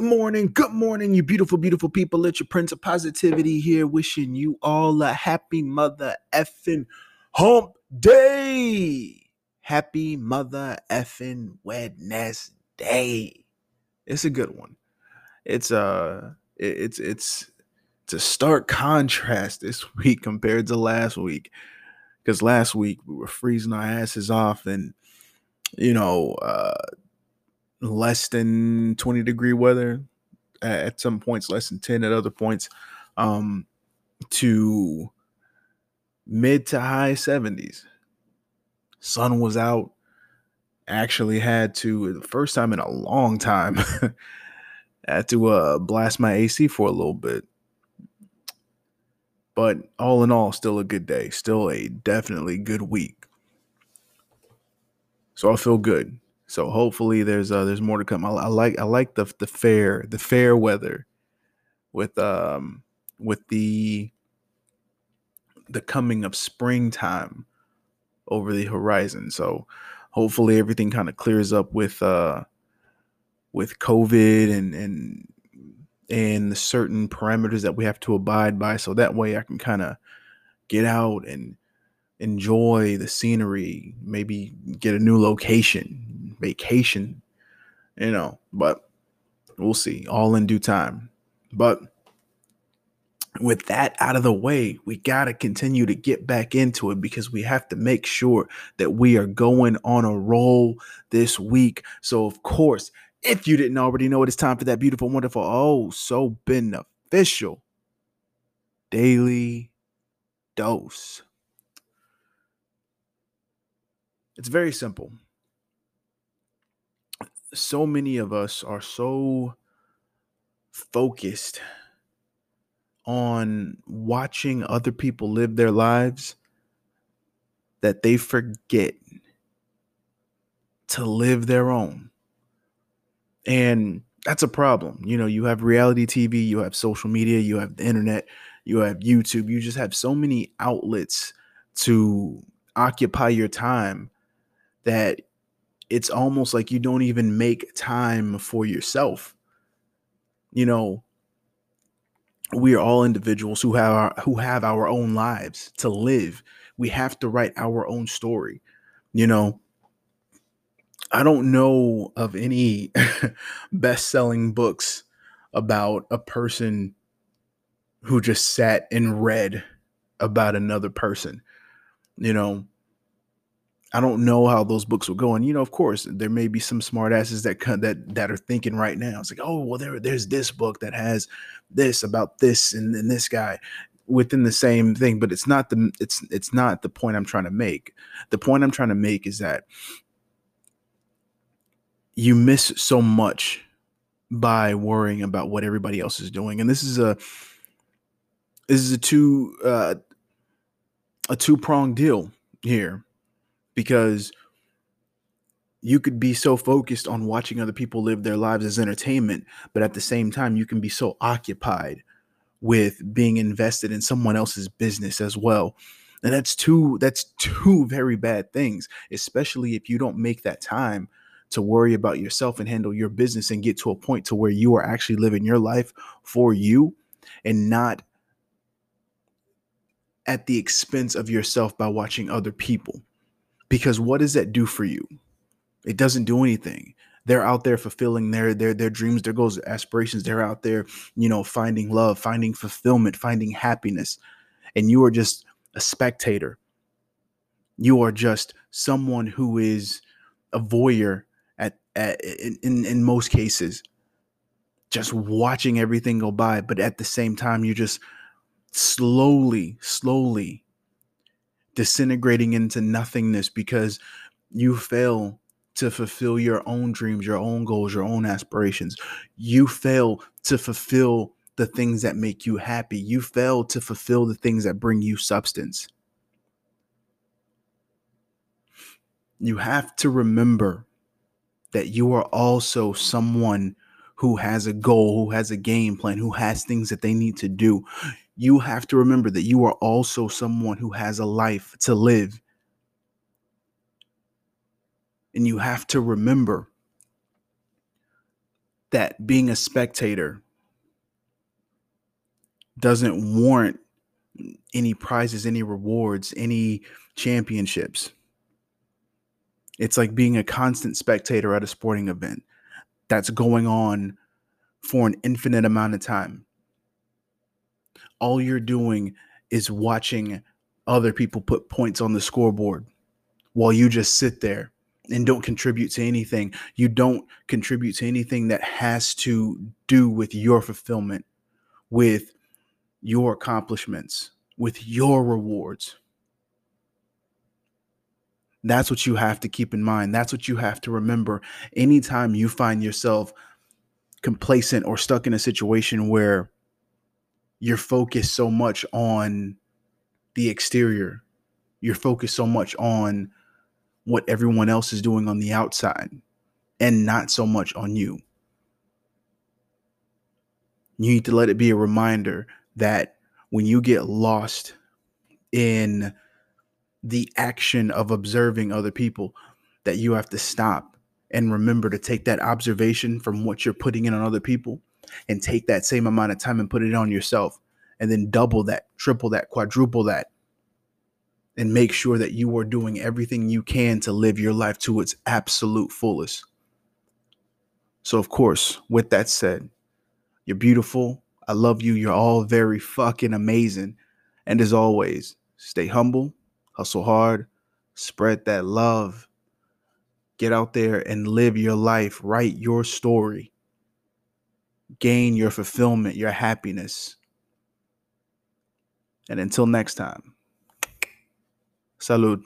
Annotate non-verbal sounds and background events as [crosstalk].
morning, good morning, you beautiful, beautiful people. It's your Prince of Positivity here, wishing you all a happy mother effing hump day. Happy mother effing Wednesday. It's a good one. It's uh it's it's it's a stark contrast [laughs] this week compared to last week. Because last week we were freezing our asses off and you know uh less than 20 degree weather at some points less than 10 at other points um to mid to high 70s sun was out. Actually had to the first time in a long time [laughs] had to uh blast my AC for a little bit. But all in all still a good day still a definitely good week. So I feel good so hopefully there's uh there's more to come. I, I like I like the the fair the fair weather with um with the the coming of springtime over the horizon. So hopefully everything kind of clears up with uh with COVID and and and the certain parameters that we have to abide by so that way I can kind of get out and enjoy the scenery, maybe get a new location, vacation, you know, but we'll see all in due time. But with that out of the way, we got to continue to get back into it because we have to make sure that we are going on a roll this week. So, of course, if you didn't already know it, it's time for that beautiful, wonderful, oh, so beneficial daily dose. It's very simple so many of us are so focused on watching other people live their lives that they forget to live their own. And that's a problem. You know, you have reality TV, you have social media, you have the internet, you have YouTube, you just have so many outlets to occupy your time that it's almost like you don't even make time for yourself. You know, we are all individuals who have our, who have our own lives to live. We have to write our own story. You know, I don't know of any [laughs] best-selling books about a person who just sat and read about another person. You know, I don't know how those books will go. And you know, of course, there may be some smartasses that that that are thinking right now. It's like, oh, well, there, there's this book that has this about this and, and this guy within the same thing, but it's not the it's it's not the point I'm trying to make. The point I'm trying to make is that you miss so much by worrying about what everybody else is doing. And this is a this is a two uh, a two pronged deal here because you could be so focused on watching other people live their lives as entertainment, but at the same time, you can be so occupied with being invested in someone else's business as well. And that's two that's two very bad things, especially if you don't make that time to worry about yourself and handle your business and get to a point to where you are actually living your life for you and not at the expense of yourself by watching other people. Because what does that do for you? It doesn't do anything. They're out there fulfilling their their their dreams, their goals, aspirations. They're out there, you know, finding love, finding fulfillment, finding happiness. And you are just a spectator. You are just someone who is a voyeur at, at in, in, in most cases just watching everything go by but at the same time you're just slowly slowly disintegrating into nothingness because you fail to fulfill your own dreams, your own goals, your own aspirations. You fail to fulfill the things that make you happy. You fail to fulfill the things that bring you substance. You have to remember that you are also someone who has a goal, who has a game plan, who has things that they need to do you have to remember that you are also someone who has a life to live. And you have to remember that being a spectator doesn't warrant any prizes, any rewards, any championships. It's like being a constant spectator at a sporting event that's going on for an infinite amount of time. All you're doing is watching other people put points on the scoreboard while you just sit there and don't contribute to anything. You don't contribute to anything that has to do with your fulfillment, with your accomplishments, with your rewards. That's what you have to keep in mind. That's what you have to remember anytime you find yourself complacent or stuck in a situation where you're focused so much on the exterior, you're focused so much on what everyone else is doing on the outside and not so much on you. You need to let it be a reminder that when you get lost in the action of observing other people, that you have to stop and remember to take that observation from what you're putting in on other people and take that same amount of time and put it on yourself and then double that, triple that, quadruple that and make sure that you are doing everything you can to live your life to its absolute fullest. So, of course, with that said, you're beautiful. I love you. You're all very fucking amazing. And as always, stay humble, hustle hard, spread that love. Get out there and live your life, write your story, gain your fulfillment, your happiness. And until next time. Salud.